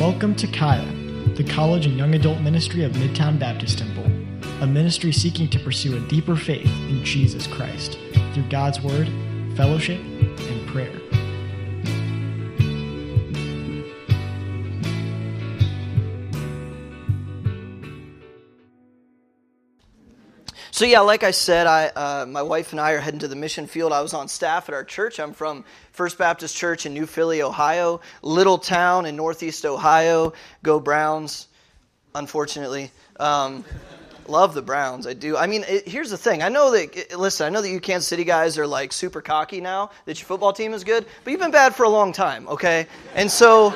Welcome to Kaya, the college and young adult ministry of Midtown Baptist Temple, a ministry seeking to pursue a deeper faith in Jesus Christ through God's Word, fellowship, and prayer. So yeah, like I said, I, uh, my wife and I are heading to the mission field. I was on staff at our church. I'm from First Baptist Church in New Philly, Ohio, little town in Northeast Ohio. Go Browns! Unfortunately, um, love the Browns. I do. I mean, it, here's the thing. I know that. Listen, I know that you Kansas City guys are like super cocky now that your football team is good, but you've been bad for a long time, okay? And so,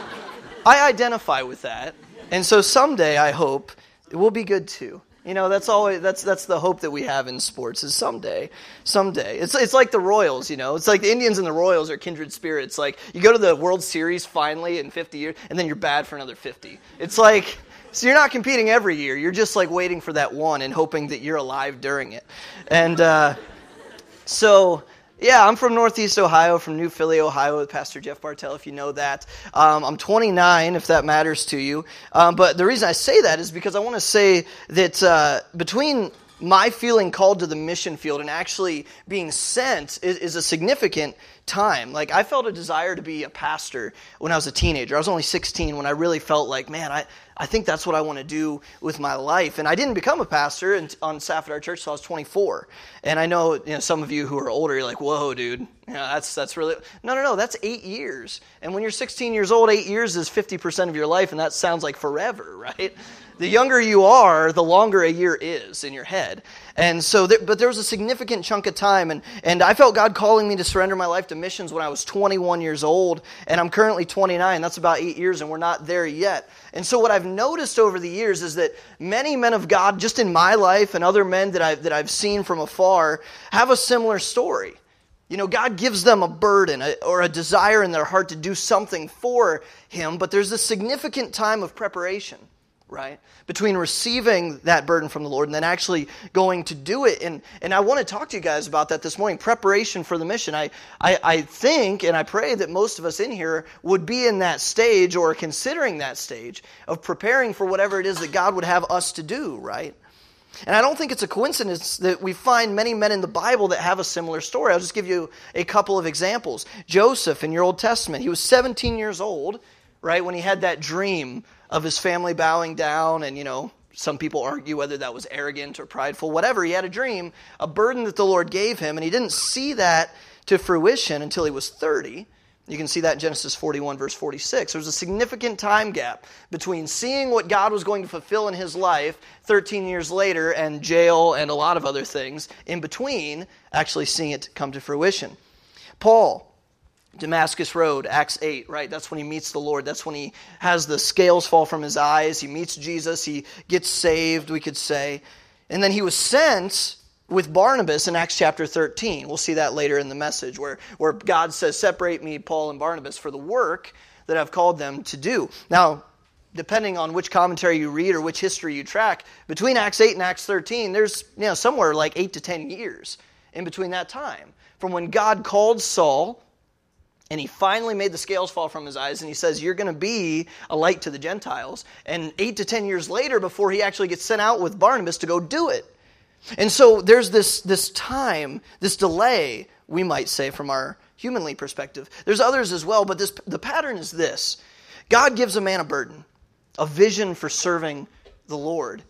I identify with that. And so someday, I hope it will be good too. You know, that's always that's that's the hope that we have in sports is someday, someday. It's it's like the Royals, you know. It's like the Indians and the Royals are kindred spirits. Like you go to the World Series finally in 50 years, and then you're bad for another 50. It's like so you're not competing every year. You're just like waiting for that one and hoping that you're alive during it. And uh, so yeah, I'm from Northeast Ohio, from New Philly, Ohio, with Pastor Jeff Bartell, if you know that. Um, I'm 29, if that matters to you. Um, but the reason I say that is because I want to say that uh, between my feeling called to the mission field and actually being sent is, is, a significant time. Like, I felt a desire to be a pastor when I was a teenager. I was only 16 when I really felt like, man, I, I think that's what I want to do with my life. And I didn't become a pastor on staff at our church until I was 24. And I know, you know some of you who are older, you're like, whoa, dude, you know, that's, that's really. No, no, no, that's eight years. And when you're 16 years old, eight years is 50% of your life, and that sounds like forever, right? The younger you are, the longer a year is in your head. And so, there, but there was a significant chunk of time, and, and I felt God calling me to surrender my life to missions when I was 21 years old, and I'm currently 29. That's about eight years, and we're not there yet. And so, what I've noticed over the years is that many men of God, just in my life and other men that I've, that I've seen from afar, have a similar story. You know, God gives them a burden or a desire in their heart to do something for Him, but there's a significant time of preparation right? Between receiving that burden from the Lord and then actually going to do it. And, and I want to talk to you guys about that this morning preparation for the mission. I, I, I think and I pray that most of us in here would be in that stage or considering that stage of preparing for whatever it is that God would have us to do, right? And I don't think it's a coincidence that we find many men in the Bible that have a similar story. I'll just give you a couple of examples. Joseph in your Old Testament, he was 17 years old, right, when he had that dream of his family bowing down and, you know, some people argue whether that was arrogant or prideful, whatever. He had a dream, a burden that the Lord gave him, and he didn't see that to fruition until he was 30. You can see that in Genesis 41, verse 46. There's a significant time gap between seeing what God was going to fulfill in his life 13 years later and jail and a lot of other things in between actually seeing it come to fruition. Paul, Damascus Road, Acts 8, right? That's when he meets the Lord. That's when he has the scales fall from his eyes. He meets Jesus. He gets saved, we could say. And then he was sent with Barnabas in Acts chapter 13. We'll see that later in the message where, where God says, Separate me, Paul and Barnabas, for the work that I've called them to do. Now, depending on which commentary you read or which history you track, between Acts 8 and Acts 13, there's you know, somewhere like 8 to 10 years in between that time. From when God called Saul and he finally made the scales fall from his eyes and he says, You're going to be a light to the Gentiles. And eight to ten years later, before he actually gets sent out with Barnabas to go do it. And so there's this, this time, this delay, we might say, from our humanly perspective. There's others as well, but this, the pattern is this God gives a man a burden, a vision for serving the Lord.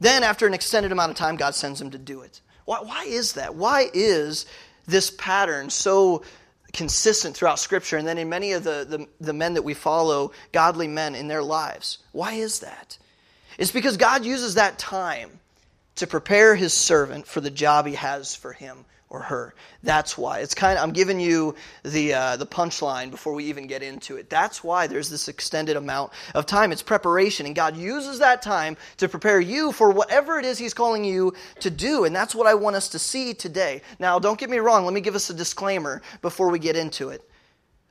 Then, after an extended amount of time, God sends him to do it. Why, why is that? Why is this pattern so consistent throughout Scripture and then in many of the, the, the, men that we follow, godly men in their lives. Why is that? It's because God uses that time to prepare his servant for the job he has for him or her. That's why. It's kind of, I'm giving you the, uh, the punchline before we even get into it. That's why there's this extended amount of time. It's preparation, and God uses that time to prepare you for whatever it is He's calling you to do. And that's what I want us to see today. Now, don't get me wrong, let me give us a disclaimer before we get into it.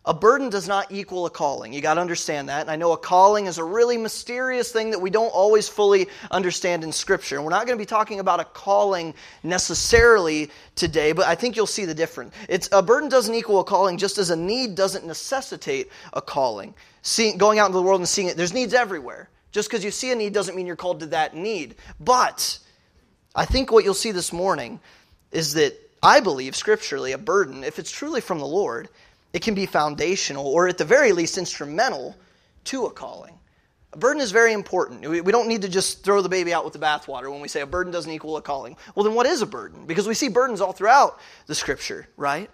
A burden does not equal a calling. You got to understand that. And I know a calling is a really mysterious thing that we don't always fully understand in Scripture. And we're not going to be talking about a calling necessarily today, but I think you'll see the difference. It's, a burden doesn't equal a calling, just as a need doesn't necessitate a calling. Seeing, going out into the world and seeing it, there's needs everywhere. Just because you see a need doesn't mean you're called to that need. But I think what you'll see this morning is that I believe scripturally a burden, if it's truly from the Lord, it can be foundational or at the very least instrumental to a calling. A burden is very important. We don't need to just throw the baby out with the bathwater when we say a burden doesn't equal a calling. Well, then what is a burden? Because we see burdens all throughout the scripture, right?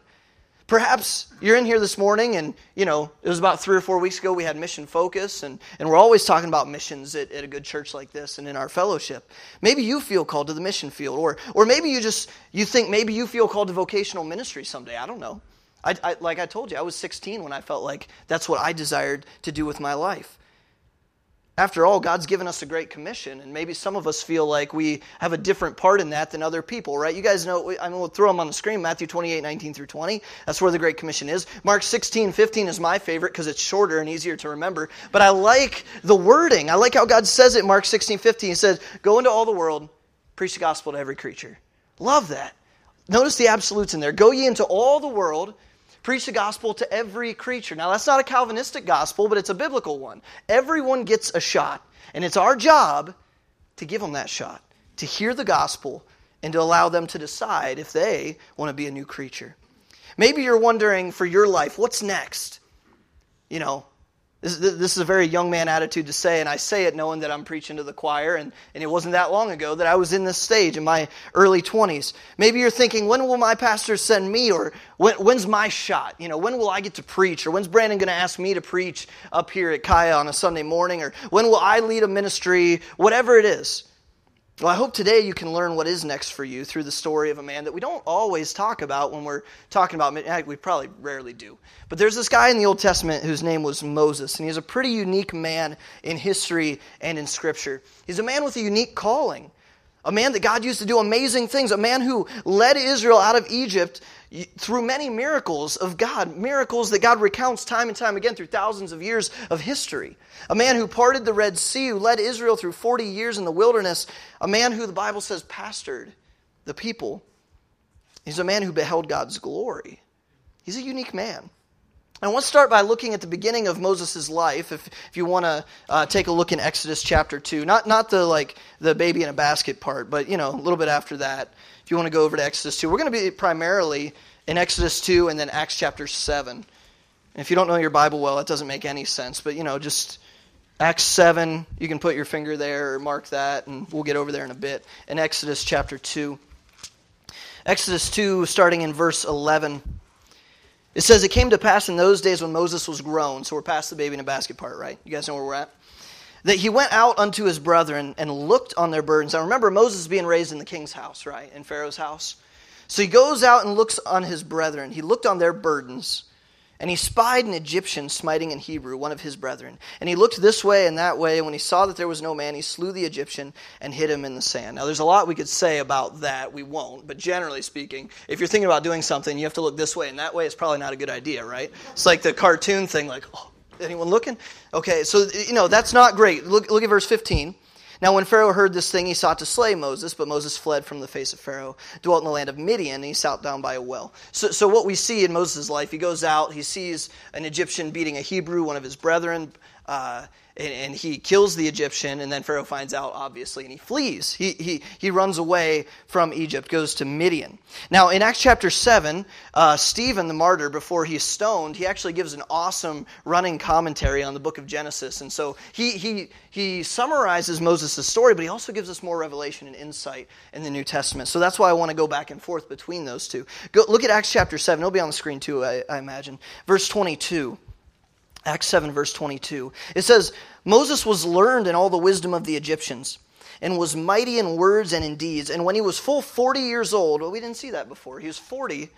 Perhaps you're in here this morning and, you know, it was about three or four weeks ago we had mission focus, and, and we're always talking about missions at, at a good church like this and in our fellowship. Maybe you feel called to the mission field, or, or maybe you just, you think maybe you feel called to vocational ministry someday. I don't know. I, I, like I told you, I was 16 when I felt like that's what I desired to do with my life. After all, God's given us a great commission, and maybe some of us feel like we have a different part in that than other people, right? You guys know, I'm going to throw them on the screen Matthew 28, 19 through 20. That's where the Great Commission is. Mark 16, 15 is my favorite because it's shorter and easier to remember. But I like the wording. I like how God says it Mark 16, 15. He says, Go into all the world, preach the gospel to every creature. Love that. Notice the absolutes in there. Go ye into all the world Preach the gospel to every creature. Now, that's not a Calvinistic gospel, but it's a biblical one. Everyone gets a shot, and it's our job to give them that shot, to hear the gospel, and to allow them to decide if they want to be a new creature. Maybe you're wondering for your life, what's next? You know, this, this, is a very young man attitude to say, and I say it knowing that I'm preaching to the choir, and, and it wasn't that long ago that I was in this stage in my early 20s. Maybe you're thinking, when will my pastor send me, or when, when's my shot? You know, when will I get to preach, or when's Brandon going to ask me to preach up here at Kaya on a Sunday morning, or when will I lead a ministry, whatever it is. Well, I hope today you can learn what is next for you through the story of a man that we don't always talk about when we're talking about, we probably rarely do. But there's this guy in the Old Testament whose name was Moses, and he's a pretty unique man in history and in Scripture. He's a man with a unique calling, a man that God used to do amazing things, a man who led Israel out of Egypt through many miracles of God, miracles that God recounts time and time again through thousands of years of history. A man who parted the Red Sea, who led Israel through 40 years in the wilderness, a man who the Bible says pastored the people. He's a man who beheld God's glory. He's a unique man. I want to start by looking at the beginning of Moses' life. If, if you want to uh, take a look in Exodus chapter 2, not, not the like the baby in a basket part, but you know, a little bit after that If you want to go over to Exodus 2. We're going to be primarily in Exodus 2 and then Acts chapter 7. And if you don't know your Bible well, it doesn't make any sense. But, you know, just Acts 7, you can put your finger there or mark that, and we'll get over there in a bit. In Exodus chapter 2. Exodus 2, starting in verse 11. It says, It came to pass in those days when Moses was grown. So we're past the baby in a basket part, right? You guys know where we're at? that he went out unto his brethren and looked on their burdens. Now remember, Moses being raised in the king's house, right? In Pharaoh's house. So he goes out and looks on his brethren. He looked on their burdens. And he spied an Egyptian smiting an Hebrew, one of his brethren. And he looked this way and that way, and when he saw that there was no man, he slew the Egyptian and hid him in the sand. Now, there's a lot we could say about that. We won't. But generally speaking, if you're thinking about doing something, you have to look this way and that way. It's probably not a good idea, right? It's like the cartoon thing, like, oh, Anyone looking? Okay, so, you know, that's not great. Look, look at verse 15. Now, when Pharaoh heard this thing, he sought to slay Moses, but Moses fled from the face of Pharaoh, dwelt in the land of Midian, and he sat down by a well. So, so what we see in Moses' life, he goes out, he sees an Egyptian beating a Hebrew, one of his brethren. Uh, and, and, he kills the Egyptian, and then Pharaoh finds out, obviously, and he flees. He, he, he runs away from Egypt, goes to Midian. Now, in Acts chapter 7, uh, Stephen, the martyr, before he's stoned, he actually gives an awesome running commentary on the book of Genesis. And so he, he, he summarizes Moses' story, but he also gives us more revelation and insight in the New Testament. So that's why I want to go back and forth between those two. Go, look at Acts chapter 7. It'll be on the screen too, I, I imagine. Verse 22. Acts 7, verse 22. It says, Moses was learned in all the wisdom of the Egyptians and was mighty in words and in deeds. And when he was full 40 years old, well, we didn't see that before. He was 40.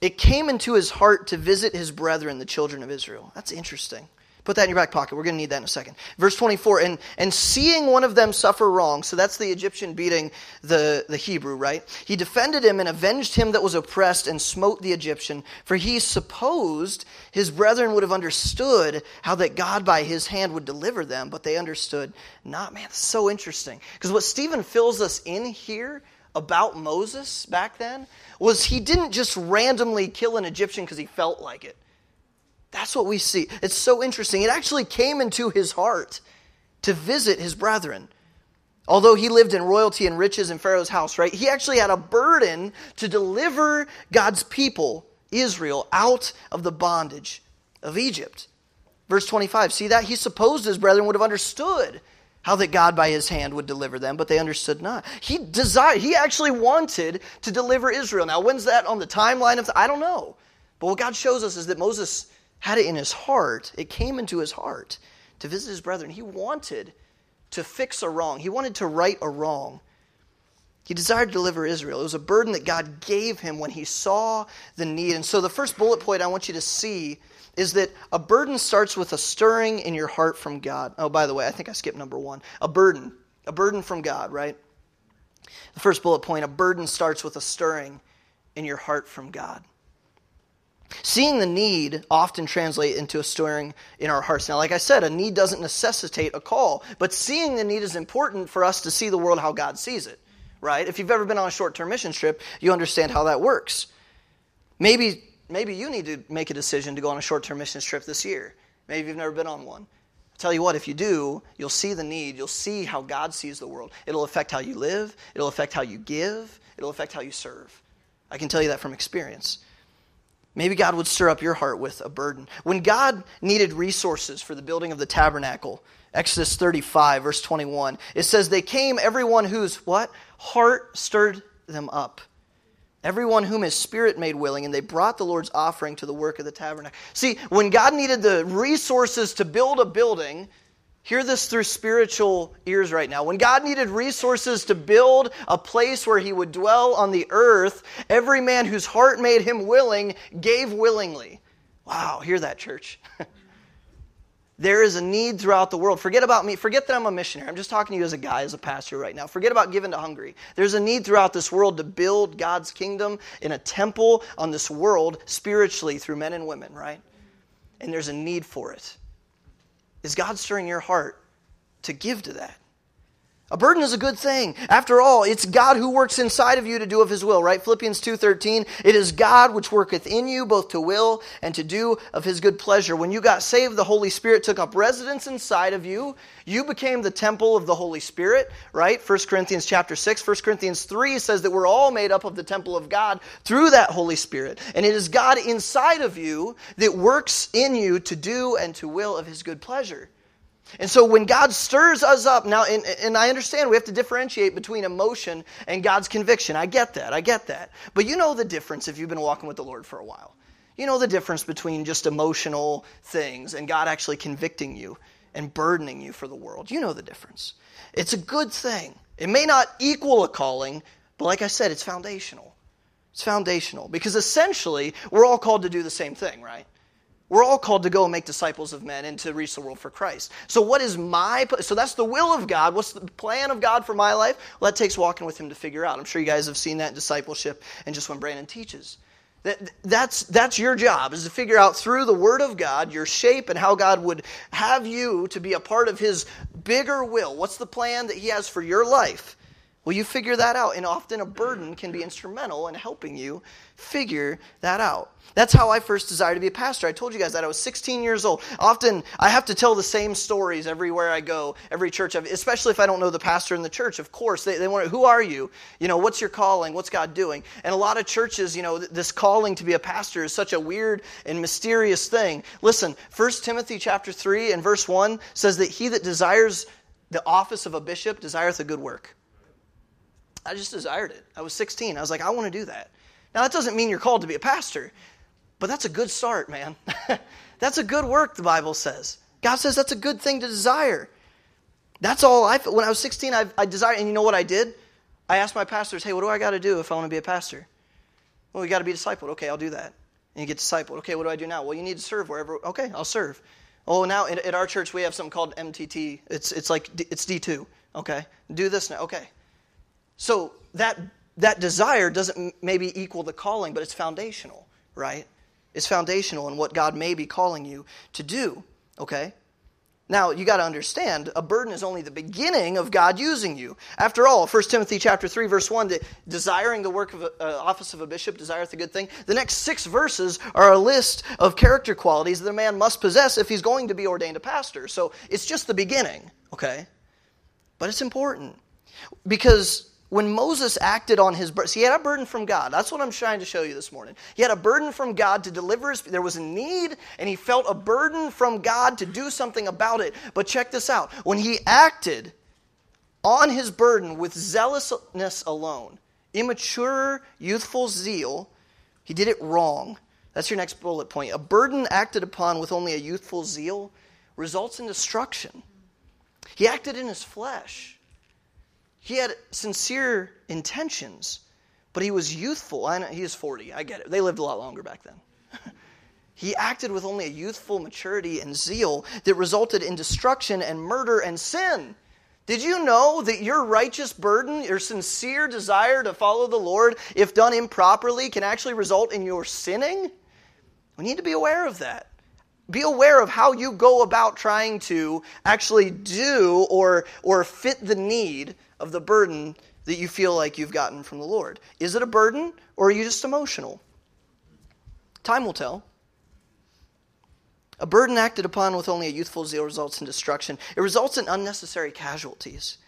It came into his heart to visit his brethren, the children of Israel. That's interesting. Put that in your back pocket. We're going to need that in a second. Verse 24, and, and seeing one of them suffer wrong, so that's the Egyptian beating the, the Hebrew, right? He defended him and avenged him that was oppressed and smote the Egyptian, for he supposed his brethren would have understood how that God by his hand would deliver them, but they understood not. Man, it's so interesting. Because what Stephen fills us in here about Moses back then was he didn't just randomly kill an Egyptian because he felt like it. That's what we see. It's so interesting. It actually came into his heart to visit his brethren. Although he lived in royalty and riches in Pharaoh's house, right? He actually had a burden to deliver God's people, Israel, out of the bondage of Egypt. Verse 25, see that? He supposed his brethren would have understood how that God by his hand would deliver them, but they understood not. He desired, he actually wanted to deliver Israel. Now, when's that on the timeline of the, I don't know. But what God shows us is that Moses had it in his heart, it came into his heart to visit his brethren. He wanted to fix a wrong, he wanted to right a wrong. He desired to deliver Israel. It was a burden that God gave him when he saw the need. And so, the first bullet point I want you to see is that a burden starts with a stirring in your heart from God. Oh, by the way, I think I skipped number one. A burden. A burden from God, right? The first bullet point a burden starts with a stirring in your heart from God. Seeing the need often translate into a stirring in our hearts. Now, like I said, a need doesn't necessitate a call, but seeing the need is important for us to see the world how God sees it, right? If you've ever been on a short term mission trip, you understand how that works. Maybe, maybe you need to make a decision to go on a short term mission trip this year. Maybe you've never been on one. I'll tell you what, if you do, you'll see the need. You'll see how God sees the world. It'll affect how you live, it'll affect how you give, it'll affect how you serve. I can tell you that from experience. Maybe God would stir up your heart with a burden. When God needed resources for the building of the tabernacle, Exodus 35, verse 21, it says, They came, everyone whose what? Heart stirred them up. Everyone whom his spirit made willing, and they brought the Lord's offering to the work of the tabernacle. See, when God needed the resources to build a building, Hear this through spiritual ears right now. When God needed resources to build a place where he would dwell on the earth, every man whose heart made him willing gave willingly. Wow, hear that, church. there is a need throughout the world. Forget about me. Forget that I'm a missionary. I'm just talking to you as a guy, as a pastor right now. Forget about giving to Hungary. There's a need throughout this world to build God's kingdom in a temple on this world spiritually through men and women, right? And there's a need for it. Is God stirring your heart to give to that? A burden is a good thing. After all, it's God who works inside of you to do of his will, right? Philippians 2:13, it is God which worketh in you both to will and to do of his good pleasure. When you got saved, the Holy Spirit took up residence inside of you. You became the temple of the Holy Spirit, right? 1 Corinthians chapter 6, 1 Corinthians 3 says that we're all made up of the temple of God through that Holy Spirit. And it is God inside of you that works in you to do and to will of his good pleasure. And so when God stirs us up, now, and, and, I understand we have to differentiate between emotion and God's conviction. I get that. I get that. But you know the difference if you've been walking with the Lord for a while. You know the difference between just emotional things and God actually convicting you and burdening you for the world. You know the difference. It's a good thing. It may not equal a calling, but like I said, it's foundational. It's foundational because essentially we're all called to do the same thing, right? We're all called to go and make disciples of men and to reach the world for Christ. So, what is my so that's the will of God. What's the plan of God for my life? Well, that takes walking with Him to figure out. I'm sure you guys have seen that in discipleship and just when Brandon teaches. That, that's, that's your job, is to figure out through the Word of God your shape and how God would have you to be a part of His bigger will. What's the plan that He has for your life? Well, you figure that out, and often a burden can be instrumental in helping you figure that out. That's how I first desired to be a pastor. I told you guys that I was 16 years old. Often I have to tell the same stories everywhere I go, every church, especially if I don't know the pastor in the church. Of course, they, they want to, who are you? You know, what's your calling? What's God doing? And a lot of churches, you know, this calling to be a pastor is such a weird and mysterious thing. Listen, 1 Timothy chapter 3 and verse 1 says that he that desires the office of a bishop desireth a good work. I just desired it. I was 16. I was like, I want to do that. Now, that doesn't mean you're called to be a pastor, but that's a good start, man. that's a good work, the Bible says. God says that's a good thing to desire. That's all I, when I was 16, I, I desired, and you know what I did? I asked my pastors, hey, what do I got to do if I want to be a pastor? Well, you got to be discipled. Okay, I'll do that. And you get discipled. Okay, what do I do now? Well, you need to serve wherever. Okay, I'll serve. Oh, now at, at our church we have something called MTT. It's, it's like, it's D2. Okay. Do this now. Okay. So that, that desire doesn't maybe equal the calling, but it's foundational, right? It's foundational in what God may be calling you to do. Okay. Now, you got to understand, a burden is only the beginning of God using you. After all, 1 Timothy chapter 3 verse 1, desiring the work of a, uh, office of a bishop desireth a good thing. The next 6 verses are a list of character qualities that a man must possess if he's going to be ordained a pastor. So, it's just the beginning, okay? But it's important because when Moses acted on his burden, he had a burden from God. That's what I'm trying to show you this morning. He had a burden from God to deliver his, there was a need, and he felt a burden from God to do something about it. But check this out. When he acted on his burden with zealousness alone, immature, youthful zeal, he did it wrong. That's your next bullet point. A burden acted upon with only a youthful zeal results in destruction. He acted in his flesh. He had sincere intentions, but he was youthful. I know, he is 40. I get it. They lived a lot longer back then. he acted with only a youthful maturity and zeal that resulted in destruction and murder and sin. Did you know that your righteous burden, your sincere desire to follow the Lord, if done improperly, can actually result in your sinning? We need to be aware of that. Be aware of how you go about trying to actually do or, or fit the need of the burden that you feel like you've gotten from the Lord. Is it a burden or are you just emotional? Time will tell. A burden acted upon with only a youthful zeal results in destruction. It results in unnecessary casualties.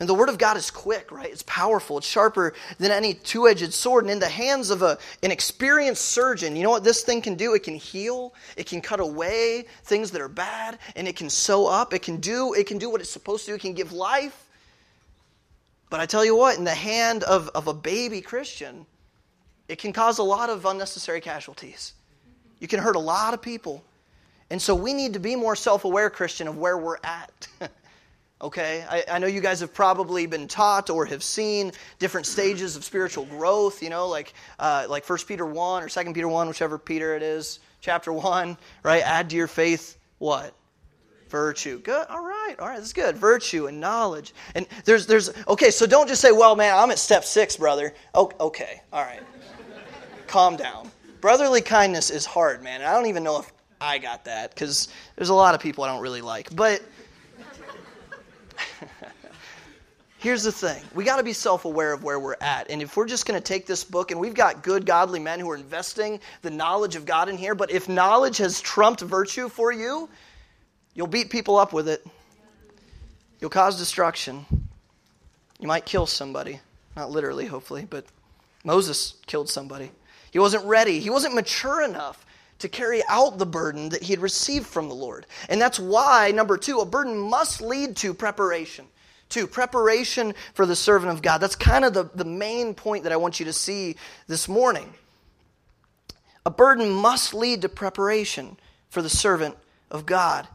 And the Word of God is quick, right? It's powerful. It's sharper than any two edged sword. And in the hands of a, an experienced surgeon, you know what this thing can do? It can heal, it can cut away things that are bad, and it can sew up. It can do, it can do what it's supposed to do. It can give life. But I tell you what, in the hand of, of a baby Christian, it can cause a lot of unnecessary casualties. You can hurt a lot of people. And so we need to be more self aware, Christian, of where we're at. okay? I, I, know you guys have probably been taught or have seen different stages of spiritual growth, you know, like, uh, like 1 Peter 1 or 2 Peter 1, whichever Peter it is, chapter 1, right? Add to your faith what? Virtue. Good. All right. All right. That's good. Virtue and knowledge. And there's, there's, okay, so don't just say, well, man, I'm at step six, brother. Oh, Okay. All right. Calm down. Brotherly kindness is hard, man. I don't even know if I got that because there's a lot of people I don't really like. But here's the thing we got to be self aware of where we're at. And if we're just going to take this book, and we've got good, godly men who are investing the knowledge of God in here, but if knowledge has trumped virtue for you, You'll beat people up with it. You'll cause destruction. You might kill somebody. Not literally, hopefully, but Moses killed somebody. He wasn't ready, he wasn't mature enough to carry out the burden that he had received from the Lord. And that's why, number two, a burden must lead to preparation. Two, preparation for the servant of God. That's kind of the, the main point that I want you to see this morning. A burden must lead to preparation for the servant of God.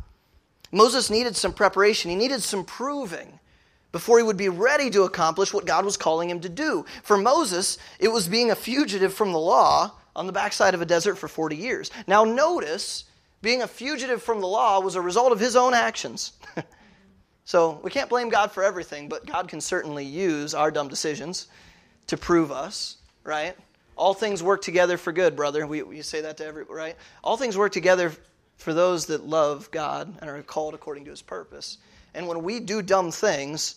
Moses needed some preparation, he needed some proving before he would be ready to accomplish what God was calling him to do. For Moses, it was being a fugitive from the law on the backside of a desert for 40 years. Now, notice, being a fugitive from the law was a result of his own actions. so, we can't blame God for everything, but God can certainly use our dumb decisions to prove us, right? All things work together for good, brother. We, we say that to every, right? All things work together for those that love God and are called according to his purpose. And when we do dumb things,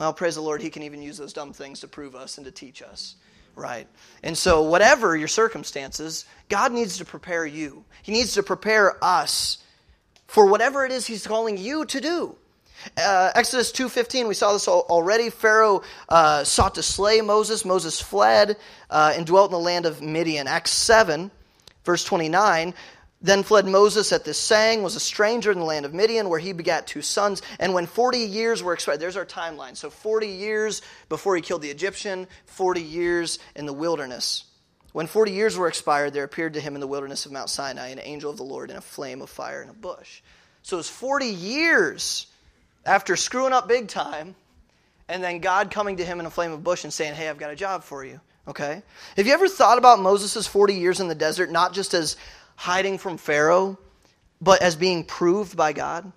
well, praise the Lord, he can even use those dumb things to prove us and to teach us. Right? And so, whatever your circumstances, God needs to prepare you. He needs to prepare us for whatever it is He's calling you to do. Uh, Exodus 2.15, we saw this already. Pharaoh uh, sought to slay Moses. Moses fled uh, and dwelt in the land of Midian. Acts 7, verse 29, then fled Moses at this saying, was a stranger in the land of Midian, where he begat two sons. And when 40 years were expired, there's our timeline. So 40 years before he killed the Egyptian, 40 years in the wilderness. When 40 years were expired, there appeared to him in the wilderness of Mount Sinai an angel of the Lord in a flame of fire in a bush. So it was 40 years after screwing up big time, and then God coming to him in a flame of bush and saying, Hey, I've got a job for you. Okay? Have you ever thought about Moses' 40 years in the desert, not just as hiding from Pharaoh, but as being proved by God,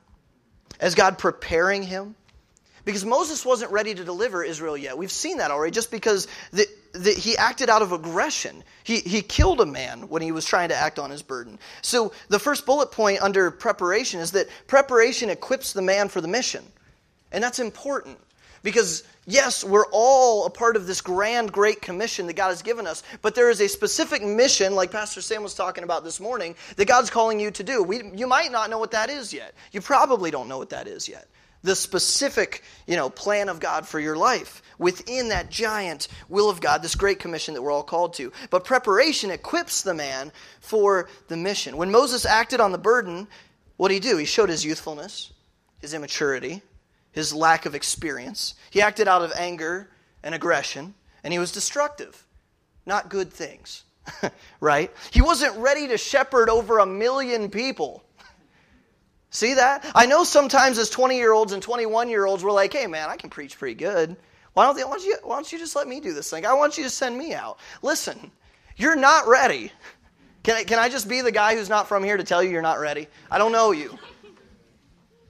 as God preparing him. Because Moses wasn't ready to deliver Israel yet. We've seen that already, just because the, the, he acted out of aggression. He, he killed a man when he was trying to act on his burden. So the first bullet point under preparation is that preparation equips the man for the mission. And that's important because, yes, we're all a part of this grand, great commission that God has given us, but there is a specific mission, like Pastor Sam was talking about this morning, that God's calling you to do. We, you might not know what that is yet. You probably don't know what that is yet the specific you know, plan of God for your life within that giant will of God, this great commission that we're all called to. But preparation equips the man for the mission. When Moses acted on the burden, what did he do? He showed his youthfulness, his immaturity, his lack of experience. He acted out of anger and aggression, and he was destructive. Not good things, right? He wasn't ready to shepherd over a million people. See that? I know sometimes as 20 year olds and 21 year olds, we're like, hey, man, I can preach pretty good. Why don't, they, why, don't you, why don't you just let me do this thing? I want you to send me out. Listen, you're not ready. Can I, can I just be the guy who's not from here to tell you you're not ready? I don't know you.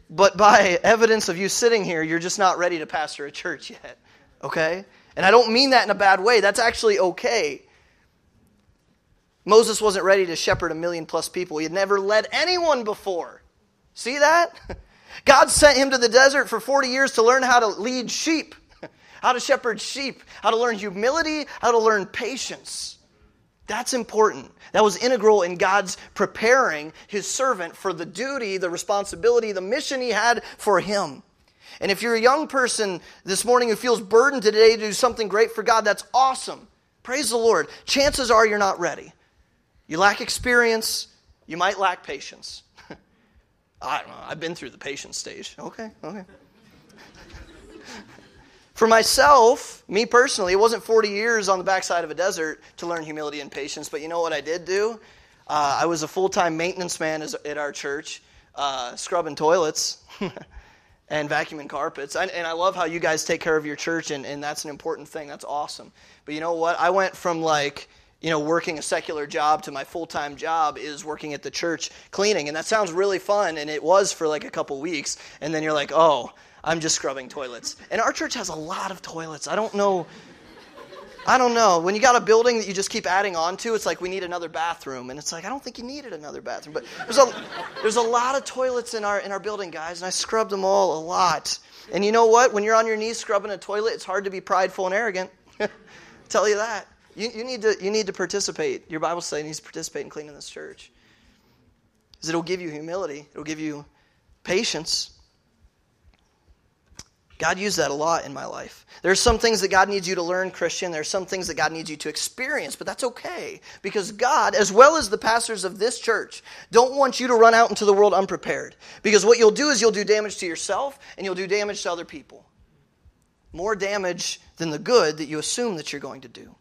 But by evidence of you sitting here, you're just not ready to pastor a church yet. Okay? And I don't mean that in a bad way. That's actually okay. Moses wasn't ready to shepherd a million plus people. He had never led anyone before. See that? God sent him to the desert for 40 years to learn how to lead sheep, how to shepherd sheep, how to learn humility, how to learn patience. That's important. That was integral in God's preparing his servant for the duty, the responsibility, the mission he had for him. And if you're a young person this morning who feels burdened today to do something great for God, that's awesome. Praise the Lord. Chances are you're not ready. You lack experience, you might lack patience. I don't know. I've been through the patience stage. Okay, okay. For myself, me personally, it wasn't 40 years on the backside of a desert to learn humility and patience, but you know what I did do? Uh, I was a full time maintenance man at our church, uh, scrubbing toilets and vacuuming carpets. And, and, I love how you guys take care of your church, and, and that's an important thing. That's awesome. But you know what? I went from like, you know, working a secular job to my full time job is working at the church cleaning. And that sounds really fun, and it was for like a couple weeks. And then you're like, oh, I'm just scrubbing toilets. And our church has a lot of toilets. I don't know. I don't know. When you got a building that you just keep adding on to, it's like we need another bathroom, and it's like I don't think you needed another bathroom. But there's a there's a lot of toilets in our in our building, guys, and I scrubbed them all a lot. And you know what? When you're on your knees scrubbing a toilet, it's hard to be prideful and arrogant. Tell you that. You, you, need to, you need to participate. Your Bible says you need to participate in cleaning this church. Because it'll give you humility, it'll give you patience. God used that a lot in my life. There's some things that God needs you to learn, Christian. There's some things that God needs you to experience, but that's okay. Because God, as well as the pastors of this church, don't want you to run out into the world unprepared. Because what you'll do is you'll do damage to yourself and you'll do damage to other people. More damage than the good that you assume that you're going to do.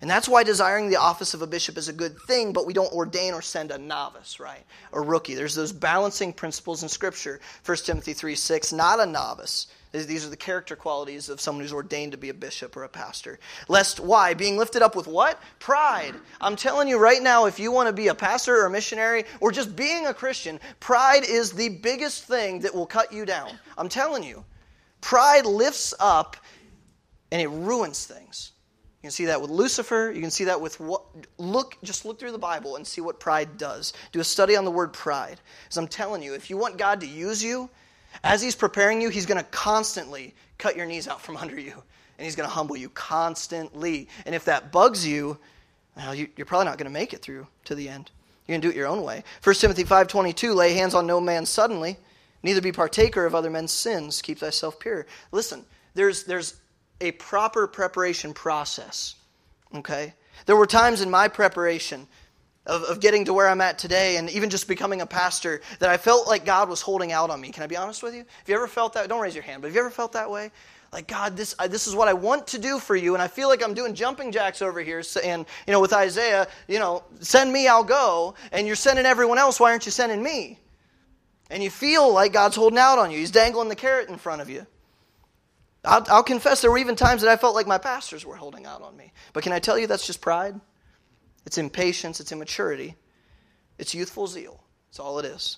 And that's why desiring the office of a bishop is a good thing, but we don't ordain or send a novice, right? A rookie. There's those balancing principles in Scripture. 1 Timothy 3 6, not a novice. These are the character qualities of someone who's ordained to be a bishop or a pastor. Lest, why? Being lifted up with what? Pride. I'm telling you right now, if you want to be a pastor or a missionary or just being a Christian, pride is the biggest thing that will cut you down. I'm telling you. Pride lifts up and it ruins things. You can see that with Lucifer. You can see that with what look just look through the Bible and see what pride does. Do a study on the word pride. Because I'm telling you, if you want God to use you, as He's preparing you, He's going to constantly cut your knees out from under you. And He's going to humble you constantly. And if that bugs you, well, you, are probably not going to make it through to the end. You're going to do it your own way. 1 Timothy 5.22, lay hands on no man suddenly, neither be partaker of other men's sins. Keep thyself pure. Listen, there's, there's a proper preparation process. Okay? There were times in my preparation of, of getting to where I'm at today and even just becoming a pastor that I felt like God was holding out on me. Can I be honest with you? Have you ever felt that? Don't raise your hand, but have you ever felt that way? Like, God, this, I, this is what I want to do for you, and I feel like I'm doing jumping jacks over here. And, you know, with Isaiah, you know, send me, I'll go. And you're sending everyone else, why aren't you sending me? And you feel like God's holding out on you. He's dangling the carrot in front of you. I'll, I'll, confess there were even times that I felt like my pastors were holding out on me. But can I tell you that's just pride? It's impatience, it's immaturity, it's youthful zeal. That's all it is.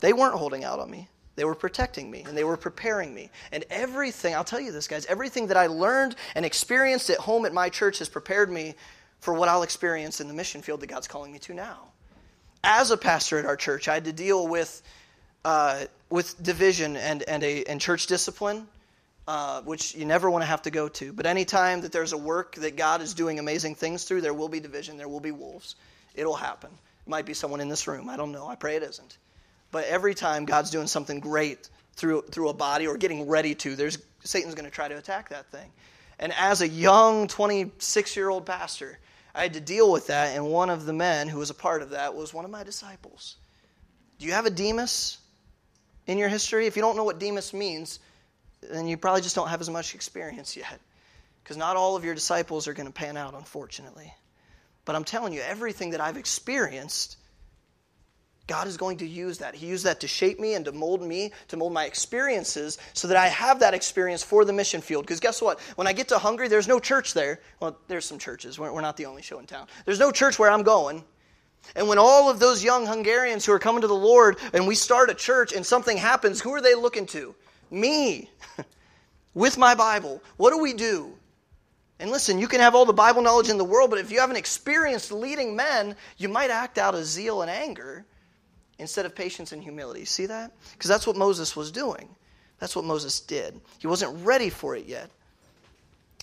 They weren't holding out on me. They were protecting me and they were preparing me. And everything, I'll tell you this, guys, everything that I learned and experienced at home at my church has prepared me for what I'll experience in the mission field that God's calling me to now. As a pastor at our church, I had to deal with, uh, with division and, and, a, and church discipline, uh, which you never want to have to go to. But anytime that there's a work that God is doing amazing things through, there will be division, there will be wolves. It'll happen. It might be someone in this room. I don't know. I pray it isn't. But every time God's doing something great through, through a body or getting ready to, there's, Satan's going to try to attack that thing. And as a young 26 year old pastor, I had to deal with that, and one of the men who was a part of that was one of my disciples. Do you have a Demas in your history? If you don't know what Demas means, then you probably just don't have as much experience yet. Because not all of your disciples are going to pan out, unfortunately. But I'm telling you, everything that I've experienced God is going to use that. He used that to shape me and to mold me, to mold my experiences, so that I have that experience for the mission field. Because guess what? When I get to Hungary, there's no church there. Well, there's some churches. We're not the only show in town. There's no church where I'm going. And when all of those young Hungarians who are coming to the Lord and we start a church and something happens, who are they looking to? Me. With my Bible. What do we do? And listen, you can have all the Bible knowledge in the world, but if you haven't experienced leading men, you might act out of zeal and anger instead of patience and humility. See that? Because that's what Moses was doing. That's what Moses did. He wasn't ready for it yet.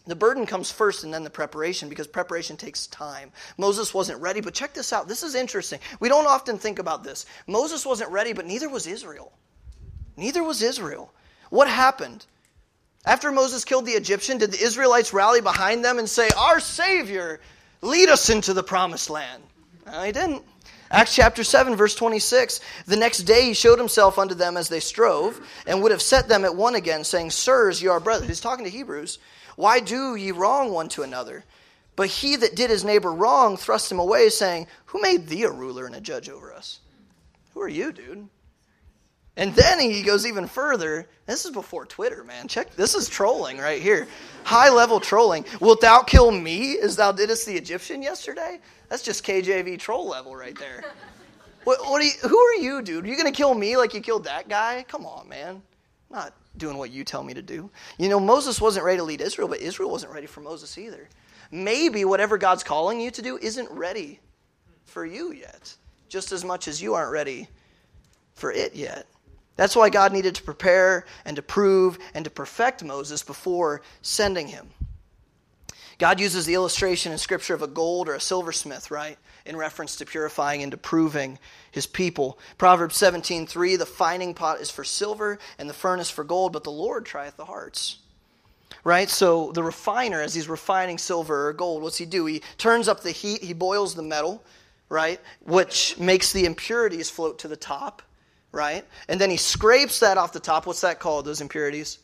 The burden comes first and then the preparation because preparation takes time. Moses wasn't ready, but check this out. This is interesting. We don't often think about this. Moses wasn't ready, but neither was Israel. Neither was Israel. What happened? After Moses killed the Egyptian, did the Israelites rally behind them and say, Our Savior, lead us into the promised land? No, he didn't. Acts chapter 7, verse 26. The next day he showed himself unto them as they strove, and would have set them at one again, saying, Sirs, ye are brothers. He's talking to Hebrews. Why do ye wrong one to another? But he that did his neighbor wrong thrust him away, saying, Who made thee a ruler and a judge over us? Who are you, dude? And then he goes even further. This is before Twitter, man. Check this is trolling right here. High level trolling. Wilt thou kill me as thou didst the Egyptian yesterday? That's just KJV troll level right there. What, what you, who are you, dude? Are you going to kill me like you killed that guy? Come on, man. I'm not doing what you tell me to do. You know, Moses wasn't ready to lead Israel, but Israel wasn't ready for Moses either. Maybe whatever God's calling you to do isn't ready for you yet, just as much as you aren't ready for it yet. That's why God needed to prepare and to prove and to perfect Moses before sending him. God uses the illustration in Scripture of a gold or a silversmith, right? In reference to purifying and to proving his people. Proverbs 17 3 The fining pot is for silver and the furnace for gold, but the Lord trieth the hearts. Right? So the refiner, as he's refining silver or gold, what's he do? He turns up the heat, he boils the metal, right? Which makes the impurities float to the top, right? And then he scrapes that off the top. What's that called, those impurities?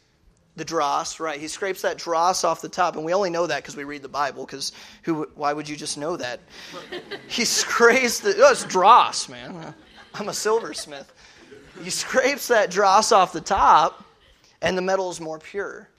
the dross, right? He scrapes that dross off the top, and we only know that because we read the Bible. Because who? Why would you just know that? he scrapes the. Oh, it's dross, man. I'm a silversmith. He scrapes that dross off the top, and the metal is more pure,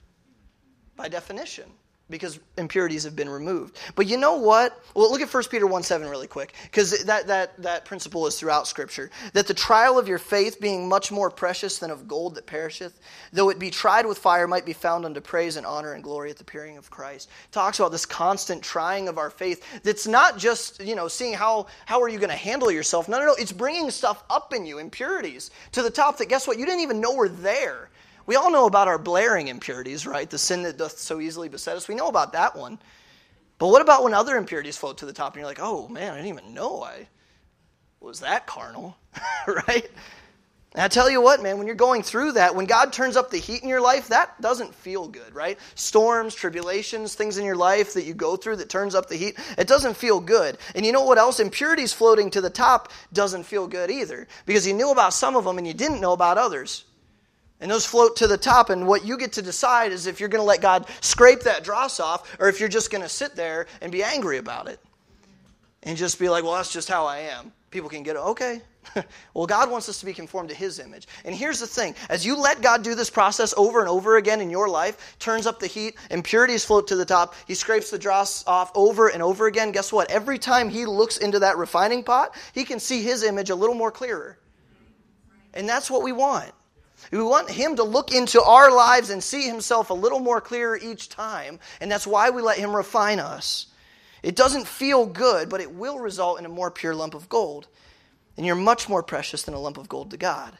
by definition because impurities have been removed. But you know what? Well, look at 1 Peter 1 7 really quick, because that, that, that principle is throughout Scripture. That the trial of your faith, being much more precious than of gold that perisheth, though it be tried with fire, might be found unto praise and honor and glory at the appearing of Christ. Talks about this constant trying of our faith that's not just, you know, seeing how, how are you going to handle yourself. No, no, no. It's bringing stuff up in you, impurities, to the top that, guess what? You didn't even know were there. We all know about our blaring impurities, right? The sin that doth so easily beset us. We know about that one. But what about when other impurities float to the top and you're like, oh man, I didn't even know I was that carnal, right? And I tell you what, man, when you're going through that, when God turns up the heat in your life, that doesn't feel good, right? Storms, tribulations, things in your life that you go through that turns up the heat, it doesn't feel good. And you know what else? Impurities floating to the top doesn't feel good either because you knew about some of them and you didn't know about others. And those float to the top, and what you get to decide is if you're going to let God scrape that dross off, or if you're just going to sit there and be angry about it. And just be like, well, that's just how I am. People can get okay. well, God wants us to be conformed to His image. And here's the thing as you let God do this process over and over again in your life, turns up the heat, impurities float to the top, He scrapes the dross off over and over again, guess what? Every time He looks into that refining pot, He can see His image a little more clearer. And that's what we want. We want Him to look into our lives and see Himself a little more clear each time. And that's why we let Him refine us. It doesn't feel good, but it will result in a more pure lump of gold. And you're much more precious than a lump of gold to God.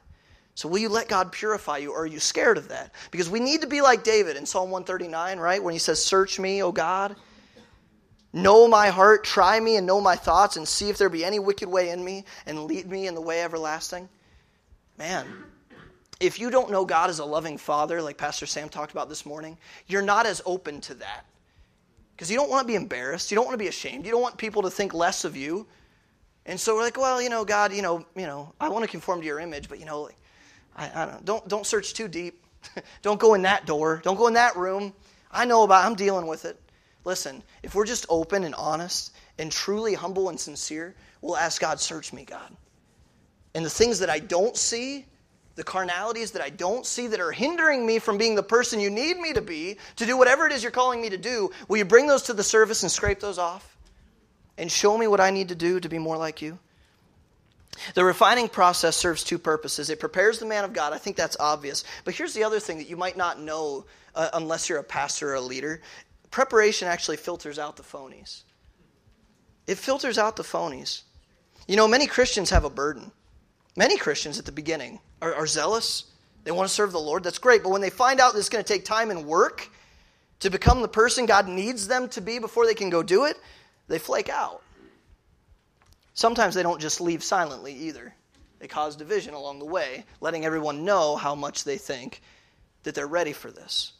So will you let God purify you, or are you scared of that? Because we need to be like David in Psalm 139, right? When he says, Search me, O God. Know my heart, try me, and know my thoughts, and see if there be any wicked way in me, and lead me in the way everlasting. Man, if you don't know God as a loving father, like Pastor Sam talked about this morning, you're not as open to that. Because you don't want to be embarrassed. You don't want to be ashamed. You don't want people to think less of you. And so we're like, well, you know, God, you know, you know, I want to conform to your image, but you know, I, I don't, don't don't search too deep. don't go in that door. Don't go in that room. I know about. I'm dealing with it. Listen, if we're just open and honest and truly humble and sincere, we'll ask God, search me, God. And the things that I don't see, the carnalities that I don't see that are hindering me from being the person you need me to be, to do whatever it is you're calling me to do, will you bring those to the surface and scrape those off? And show me what I need to do to be more like you? The refining process serves two purposes. It prepares the man of God. I think that's obvious. But here's the other thing that you might not know uh, unless you're a pastor or a leader preparation actually filters out the phonies. It filters out the phonies. You know, many Christians have a burden. Many Christians at the beginning are, are zealous. They want to serve the Lord. That's great. But when they find out that it's going to take time and work to become the person God needs them to be before they can go do it, they flake out. Sometimes they don't just leave silently either. They cause division along the way, letting everyone know how much they think that they're ready for this.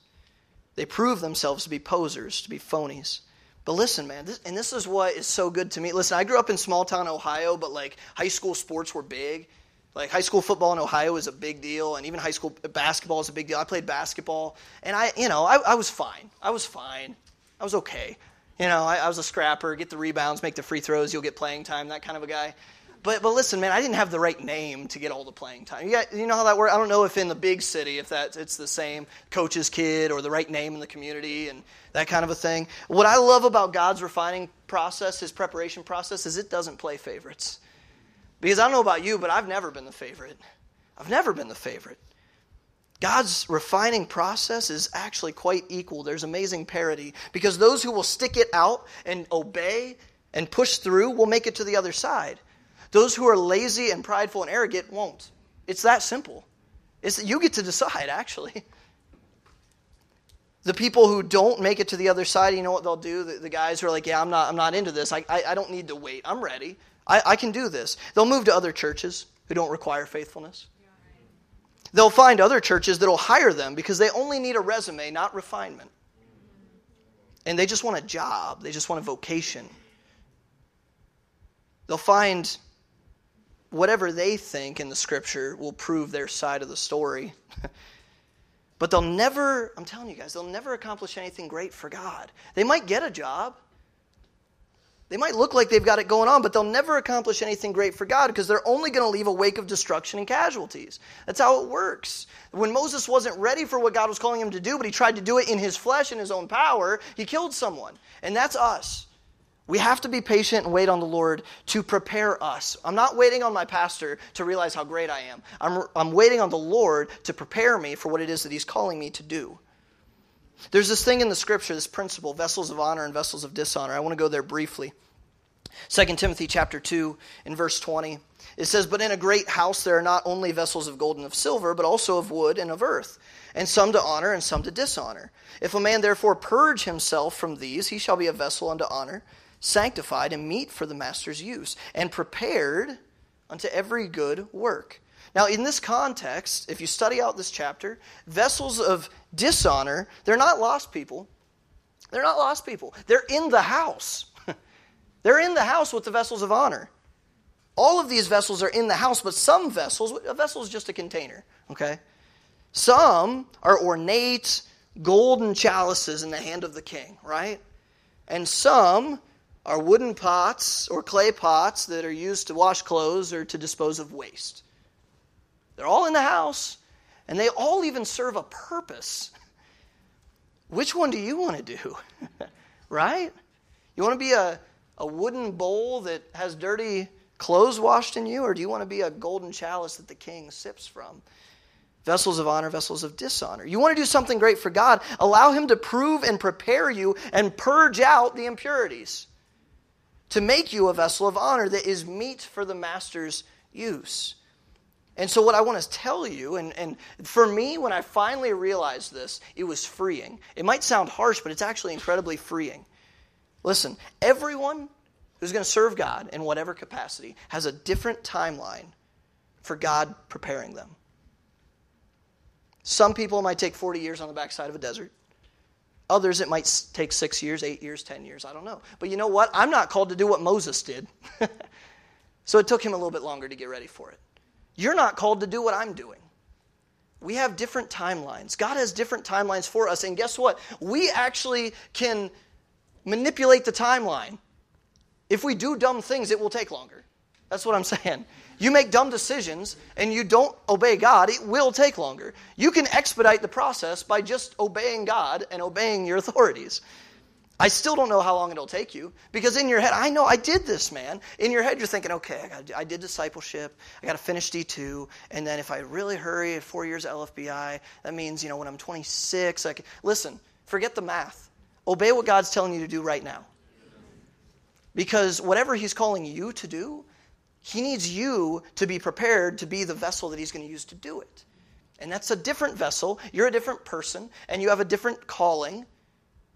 They prove themselves to be posers, to be phonies. But listen, man, this, and this is what is so good to me. Listen, I grew up in small town Ohio, but like high school sports were big. Like high school football in Ohio is a big deal, and even high school uh, basketball is a big deal. I played basketball, and I, you know, I, I was fine. I was fine. I was okay. You know, I, I was a scrapper, get the rebounds, make the free throws, you'll get playing time, that kind of a guy. But, but listen, man, I didn't have the right name to get all the playing time. You, got, you know how that works? I don't know if in the big city, if that it's the same coach's kid or the right name in the community and that kind of a thing. What I love about God's refining process, his preparation process, is it doesn't play favorites. Because I don't know about you, but I've never been the favorite. I've never been the favorite. God's refining process is actually quite equal. There's amazing parity because those who will stick it out and obey and push through will make it to the other side. Those who are lazy and prideful and arrogant won't. It's that simple. It's, you get to decide, actually. The people who don't make it to the other side, you know what they'll do? The, the guys who are like, yeah, I'm not, I'm not into this. I, I, I don't need to wait. I'm ready. I, I can do this. They'll move to other churches who don't require faithfulness. They'll find other churches that'll hire them because they only need a resume, not refinement. And they just want a job, they just want a vocation. They'll find whatever they think in the scripture will prove their side of the story. but they'll never, I'm telling you guys, they'll never accomplish anything great for God. They might get a job. They might look like they've got it going on, but they'll never accomplish anything great for God because they're only going to leave a wake of destruction and casualties. That's how it works. When Moses wasn't ready for what God was calling him to do, but he tried to do it in his flesh and his own power, he killed someone. And that's us. We have to be patient and wait on the Lord to prepare us. I'm not waiting on my pastor to realize how great I am. I'm, I'm waiting on the Lord to prepare me for what it is that He's calling me to do. There's this thing in the scripture, this principle, vessels of honor and vessels of dishonor. I want to go there briefly. 2 Timothy chapter 2 in verse 20. It says, But in a great house there are not only vessels of gold and of silver, but also of wood and of earth, and some to honor and some to dishonor. If a man therefore purge himself from these, he shall be a vessel unto honor sanctified and meet for the master's use, and prepared unto every good work. Now, in this context, if you study out this chapter, vessels of dishonor, they're not lost people. They're not lost people. They're in the house. they're in the house with the vessels of honor. All of these vessels are in the house, but some vessels, a vessel is just a container, okay? Some are ornate golden chalices in the hand of the king, right? And some are wooden pots or clay pots that are used to wash clothes or to dispose of waste. They're all in the house, and they all even serve a purpose. Which one do you want to do? right? You want to be a, a wooden bowl that has dirty clothes washed in you, or do you want to be a golden chalice that the king sips from? Vessels of honor, vessels of dishonor. You want to do something great for God, allow Him to prove and prepare you and purge out the impurities to make you a vessel of honor that is meet for the master's use. And so, what I want to tell you, and, and for me, when I finally realized this, it was freeing. It might sound harsh, but it's actually incredibly freeing. Listen, everyone who's going to serve God in whatever capacity has a different timeline for God preparing them. Some people might take 40 years on the backside of a desert. Others, it might take six years, eight years, 10 years. I don't know. But you know what? I'm not called to do what Moses did. so it took him a little bit longer to get ready for it. You're not called to do what I'm doing. We have different timelines. God has different timelines for us. And guess what? We actually can manipulate the timeline. If we do dumb things, it will take longer. That's what I'm saying. You make dumb decisions and you don't obey God, it will take longer. You can expedite the process by just obeying God and obeying your authorities. I still don't know how long it'll take you because in your head, I know I did this, man. In your head, you're thinking, okay, I, got I did discipleship, I got to finish D2, and then if I really hurry at four years LFBI, that means, you know, when I'm 26, I can. Listen, forget the math. Obey what God's telling you to do right now. Because whatever He's calling you to do, He needs you to be prepared to be the vessel that He's going to use to do it. And that's a different vessel. You're a different person, and you have a different calling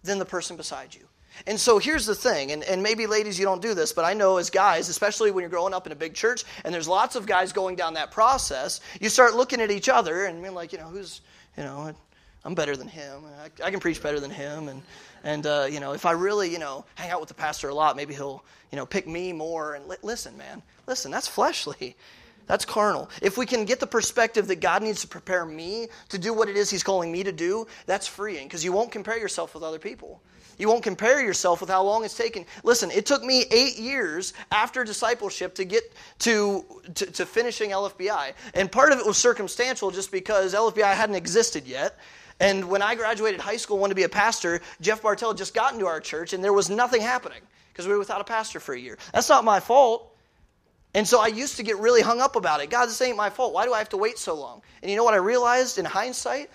than the person beside you. And so here's the thing, and, and maybe ladies, you don't do this, but I know as guys, especially when you're growing up in a big church and there's lots of guys going down that process, you start looking at each other and being like, you know, who's, you know, I'm better than him. I, I can preach better than him. And, and uh, you know, if I really, you know, hang out with the pastor a lot, maybe he'll, you know, pick me more. And li- listen, man, listen, that's fleshly. That's carnal. If we can get the perspective that God needs to prepare me to do what it is He's calling me to do, that's freeing because you won't compare yourself with other people. You won't compare yourself with how long it's taken. Listen, it took me eight years after discipleship to get to, to, to finishing LFBI. And part of it was circumstantial just because LFBI hadn't existed yet. And when I graduated high school wanted to be a pastor, Jeff Bartell just got into our church and there was nothing happening because we were without a pastor for a year. That's not my fault. And so I used to get really hung up about it. God, this ain't my fault. Why do I have to wait so long? And you know what I realized in hindsight?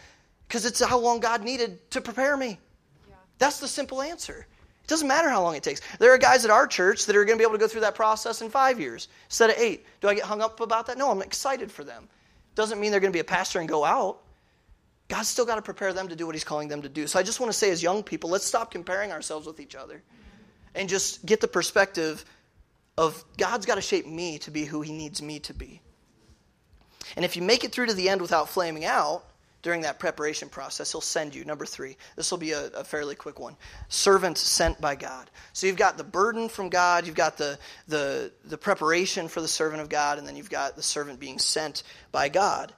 Because it's how long God needed to prepare me. Yeah. That's the simple answer. It doesn't matter how long it takes. There are guys at our church that are going to be able to go through that process in five years instead of eight. Do I get hung up about that? No, I'm excited for them. Doesn't mean they're going to be a pastor and go out. God's still got to prepare them to do what He's calling them to do. So I just want to say, as young people, let's stop comparing ourselves with each other and just get the perspective of God's got to shape me to be who He needs me to be. And if you make it through to the end without flaming out during that preparation process, He'll send you. Number three, this will be a, a fairly quick one. Servant sent by God. So you've got the burden from God, you've got the, the, the preparation for the servant of God, and then you've got the servant being sent by God.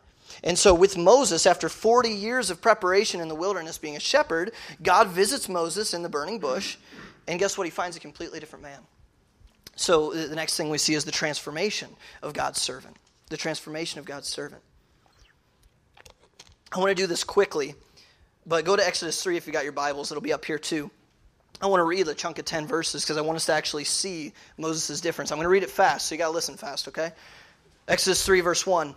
And so, with Moses, after 40 years of preparation in the wilderness being a shepherd, God visits Moses in the burning bush, and guess what? He finds a completely different man. So the next thing we see is the transformation of God's servant. The transformation of God's servant. I want to do this quickly, but go to Exodus 3 if you got your Bibles. It'll be up here too. I want to read a chunk of 10 verses because I want us to actually see Moses' difference. I'm going to read it fast, so you got to listen fast, okay? Exodus 3, verse 1.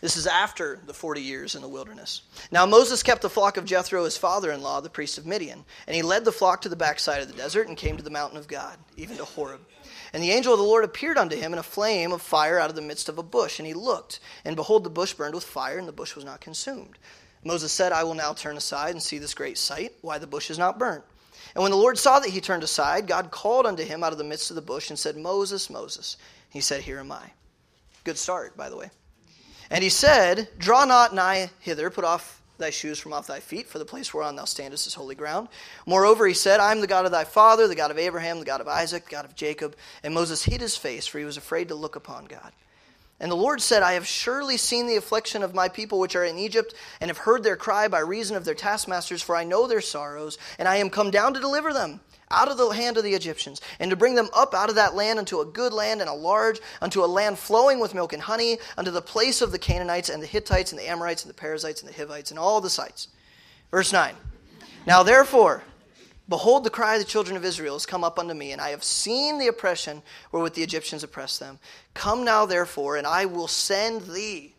This is after the 40 years in the wilderness. Now Moses kept the flock of Jethro, his father in law, the priest of Midian. And he led the flock to the backside of the desert and came to the mountain of God, even to Horeb. And the angel of the Lord appeared unto him in a flame of fire out of the midst of a bush. And he looked, and behold, the bush burned with fire, and the bush was not consumed. Moses said, I will now turn aside and see this great sight, why the bush is not burnt. And when the Lord saw that he turned aside, God called unto him out of the midst of the bush and said, Moses, Moses. He said, Here am I. Good start, by the way. And he said, Draw not nigh hither, put off thy shoes from off thy feet, for the place whereon thou standest is holy ground. Moreover, he said, I am the God of thy father, the God of Abraham, the God of Isaac, the God of Jacob. And Moses hid his face, for he was afraid to look upon God. And the Lord said, I have surely seen the affliction of my people which are in Egypt, and have heard their cry by reason of their taskmasters, for I know their sorrows, and I am come down to deliver them out of the hand of the Egyptians, and to bring them up out of that land unto a good land and a large, unto a land flowing with milk and honey, unto the place of the Canaanites and the Hittites and the Amorites and the Perizzites and the Hivites and all the sites. Verse 9. Now therefore, Behold, the cry of the children of Israel has come up unto me, and I have seen the oppression wherewith the Egyptians oppress them. Come now, therefore, and I will send thee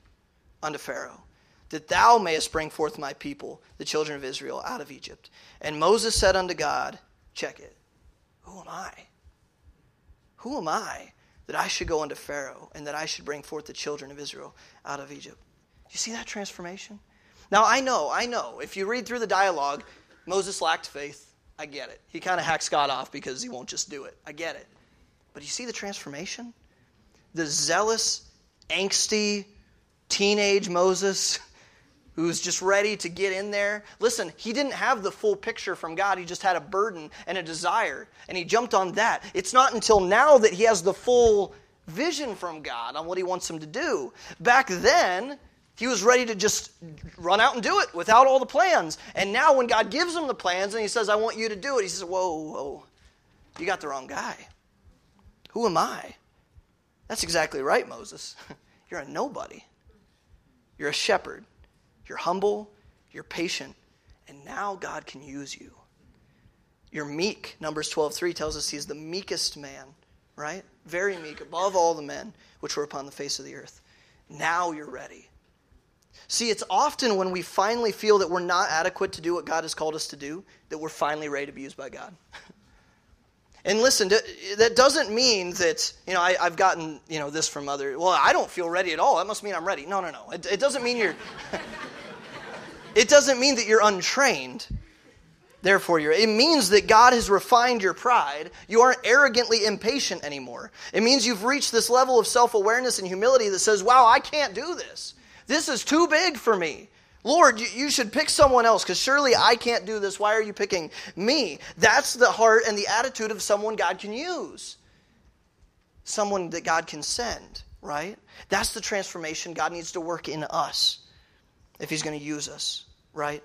unto Pharaoh, that thou mayest bring forth my people, the children of Israel, out of Egypt. And Moses said unto God, Check it. Who am I? Who am I that I should go unto Pharaoh and that I should bring forth the children of Israel out of Egypt? You see that transformation? Now, I know, I know. If you read through the dialogue, Moses lacked faith. I get it. He kind of hacks God off because he won't just do it. I get it. But you see the transformation? The zealous, angsty, teenage Moses who's just ready to get in there. Listen, he didn't have the full picture from God. He just had a burden and a desire, and he jumped on that. It's not until now that he has the full vision from God on what he wants him to do. Back then, he was ready to just run out and do it without all the plans. And now, when God gives him the plans and he says, I want you to do it, he says, Whoa, whoa, you got the wrong guy. Who am I? That's exactly right, Moses. You're a nobody. You're a shepherd. You're humble, you're patient, and now God can use you. You're meek. Numbers 12:3 tells us he's the meekest man, right? Very meek, above all the men which were upon the face of the earth. Now you're ready. See, it's often when we finally feel that we're not adequate to do what God has called us to do that we're finally ready to be used by God. And listen, that doesn't mean that, you know, I, have gotten, you know, this from other, well, I don't feel ready at all. That must mean I'm ready. No, no, no. It, it doesn't mean you're, it doesn't mean that you're untrained. Therefore, you're, it means that God has refined your pride. You aren't arrogantly impatient anymore. It means you've reached this level of self awareness and humility that says, wow, I can't do this. This is too big for me. Lord, you, you should pick someone else because surely I can't do this. Why are you picking me? That's the heart and the attitude of someone God can use, someone that God can send, right? That's the transformation God needs to work in us if He's going to use us, right?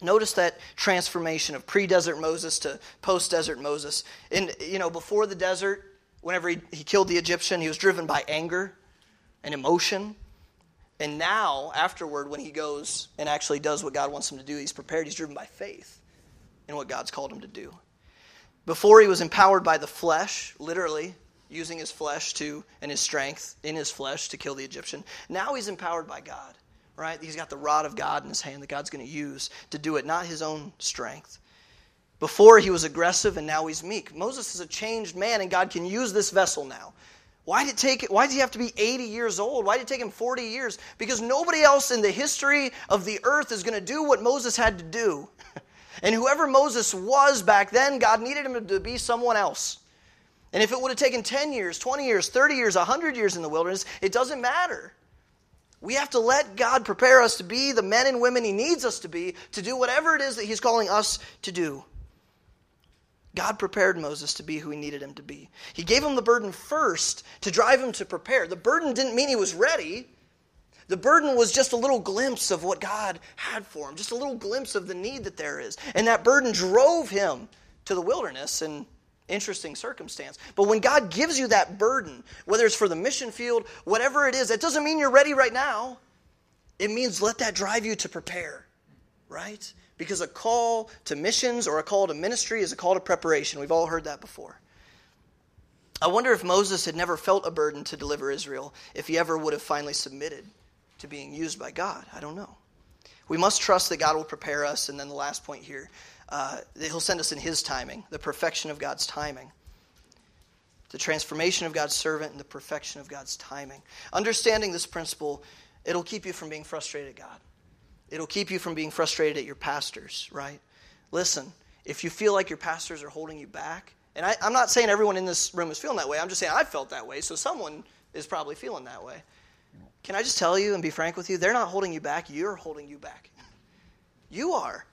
Notice that transformation of pre-desert Moses to post-desert Moses. In you know, before the desert, whenever he, he killed the Egyptian, he was driven by anger and emotion. And now, afterward, when he goes and actually does what God wants him to do, he's prepared. He's driven by faith in what God's called him to do. Before, he was empowered by the flesh, literally using his flesh to and his strength in his flesh to kill the Egyptian. Now he's empowered by God, right? He's got the rod of God in his hand that God's going to use to do it, not his own strength. Before he was aggressive and now he's meek. Moses is a changed man and God can use this vessel now. Why did, it take, why did he have to be 80 years old? Why did it take him 40 years? Because nobody else in the history of the earth is going to do what Moses had to do. And whoever Moses was back then, God needed him to be someone else. And if it would have taken 10 years, 20 years, 30 years, 100 years in the wilderness, it doesn't matter. We have to let God prepare us to be the men and women He needs us to be to do whatever it is that He's calling us to do. God prepared Moses to be who he needed him to be. He gave him the burden first to drive him to prepare. The burden didn't mean he was ready. The burden was just a little glimpse of what God had for him, just a little glimpse of the need that there is. And that burden drove him to the wilderness in interesting circumstance. But when God gives you that burden, whether it's for the mission field, whatever it is, it doesn't mean you're ready right now. It means let that drive you to prepare, right? Because a call to missions or a call to ministry is a call to preparation. We've all heard that before. I wonder if Moses had never felt a burden to deliver Israel, if he ever would have finally submitted to being used by God. I don't know. We must trust that God will prepare us. And then the last point here uh, He'll send us in His timing, the perfection of God's timing. The transformation of God's servant and the perfection of God's timing. Understanding this principle, it'll keep you from being frustrated at God. It'll keep you from being frustrated at your pastors, right? Listen, if you feel like your pastors are holding you back, and I, am not saying everyone in this room is feeling that way, I'm just saying I felt that way, so someone is probably feeling that way. Can I just tell you and be frank with you? They're not holding you back, you're holding you back. You are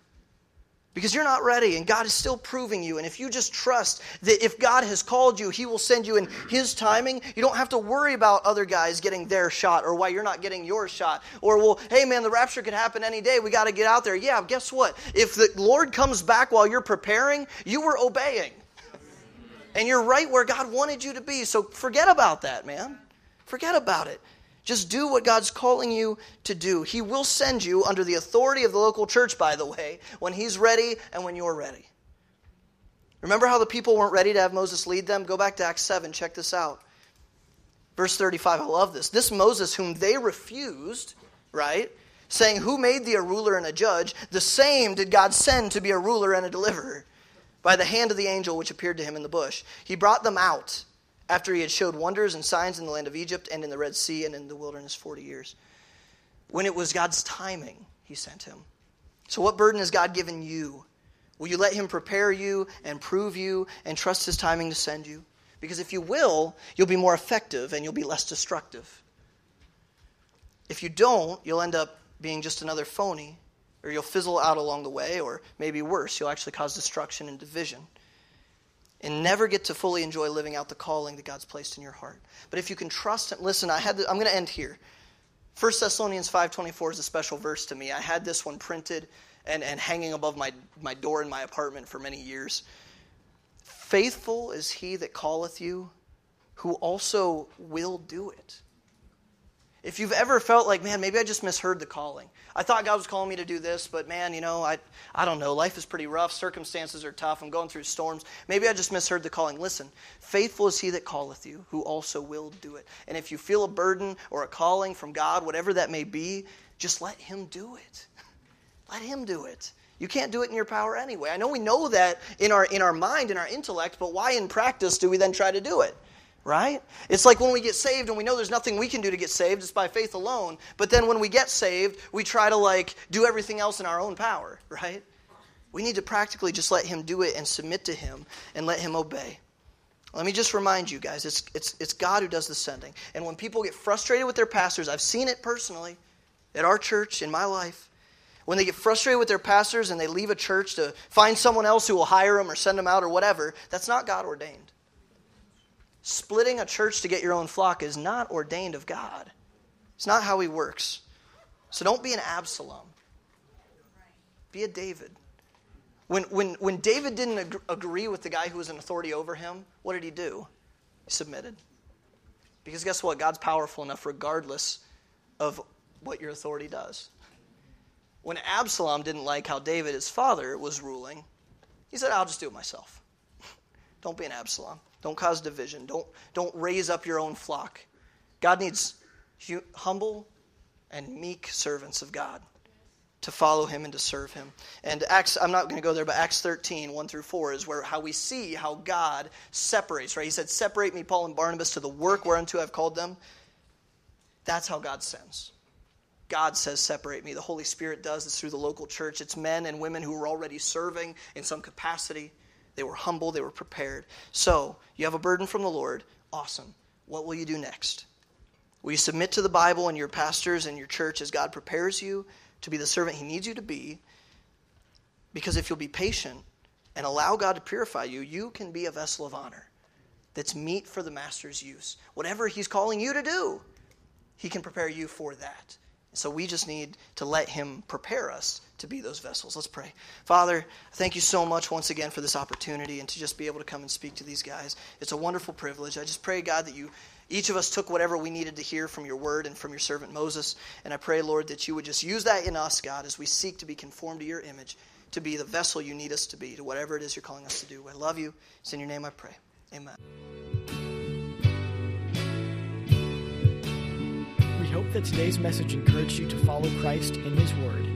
because you're not ready and God is still proving you. And if you just trust that if God has called you, He will send you in His timing, you don't have to worry about other guys getting their shot or why you're not getting your shot. Or, well, hey man, the rapture could happen any day. We got to get out there. Yeah, guess what? If the Lord comes back while you're preparing, you were obeying. And you're right where God wanted you to be. So forget about that, man. Forget about it. Just do what God's calling you to do. He will send you under the authority of the local church, by the way, when He's ready and when you're ready. Remember how the people weren't ready to have Moses lead them? Go back to Acts 7. Check this out. Verse 35, I love this. This Moses, whom they refused, right? Saying, Who made thee a ruler and a judge? The same did God send to be a ruler and a deliverer by the hand of the angel which appeared to him in the bush. He brought them out after he had showed wonders and signs in the land of Egypt and in the Red Sea and in the wilderness 40 years. When it was God's timing, he sent him. So, what burden has God given you? Will you let him prepare you and prove you and trust his timing to send you? Because if you will, you'll be more effective and you'll be less destructive. If you don't, you'll end up being just another phony, or you'll fizzle out along the way, or maybe worse, you'll actually cause destruction and division. And never get to fully enjoy living out the calling that God's placed in your heart. But if you can trust Him, listen, I had I'm going to end here. 1 Thessalonians 5.24 is a special verse to me. I had this one printed and, and hanging above my, my door in my apartment for many years. Faithful is he that calleth you, who also will do it. If you've ever felt like, man, maybe I just misheard the calling. I thought God was calling me to do this, but man, you know, I, I don't know. Life is pretty rough. Circumstances are tough. I'm going through storms. Maybe I just misheard the calling. Listen, faithful is he that calleth you, who also will do it. And if you feel a burden or a calling from God, whatever that may be, just let him do it. Let him do it. You can't do it in your power anyway. I know we know that in our in our mind, in our intellect, but why in practice do we then try to do it? Right? It's like when we get saved and we know there's nothing we can do to get saved, it's by faith alone. But then when we get saved, we try to like do everything else in our own power, right? We need to practically just let him do it and submit to him and let him obey. Let me just remind you guys, it's, it's, it's God who does the sending. And when people get frustrated with their pastors, I've seen it personally at our church, in my life, when they get frustrated with their pastors and they leave a church to find someone else who will hire them or send them out or whatever, that's not God ordained. Splitting a church to get your own flock is not ordained of God. It's not how He works. So don't be an Absalom. Be a David. When, when, when David didn't ag- agree with the guy who was in authority over him, what did he do? He submitted. Because guess what? God's powerful enough regardless of what your authority does. When Absalom didn't like how David, his father, was ruling, he said, I'll just do it myself. Don't be an Absalom. Don't cause division. Don't, don't raise up your own flock. God needs humble and meek servants of God to follow him and to serve him. And Acts, I'm not going to go there, but Acts 13, 1 through 4 is where how we see how God separates, right? He said, Separate me, Paul and Barnabas, to the work whereunto I've called them. That's how God sends. God says, Separate me. The Holy Spirit does. It's through the local church. It's men and women who are already serving in some capacity. They were humble, they were prepared. So, you have a burden from the Lord. Awesome. What will you do next? Will you submit to the Bible and your pastors and your church as God prepares you to be the servant He needs you to be? Because if you'll be patient and allow God to purify you, you can be a vessel of honor that's meet for the Master's use. Whatever He's calling you to do, He can prepare you for that. So we just need to let Him prepare us to be those vessels. Let's pray. Father, thank you so much once again for this opportunity and to just be able to come and speak to these guys. It's a wonderful privilege. I just pray, God, that you. Each of us took whatever we needed to hear from your word and from your servant Moses. And I pray, Lord, that you would just use that in us, God, as we seek to be conformed to your image, to be the vessel you need us to be, to whatever it is you're calling us to do. I love you. It's in your name I pray. Amen. We hope that today's message encouraged you to follow Christ in His Word.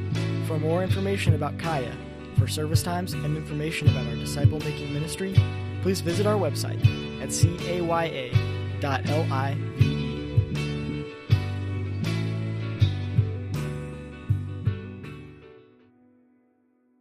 For more information about Kaya, for service times, and information about our disciple making ministry, please visit our website at caya.live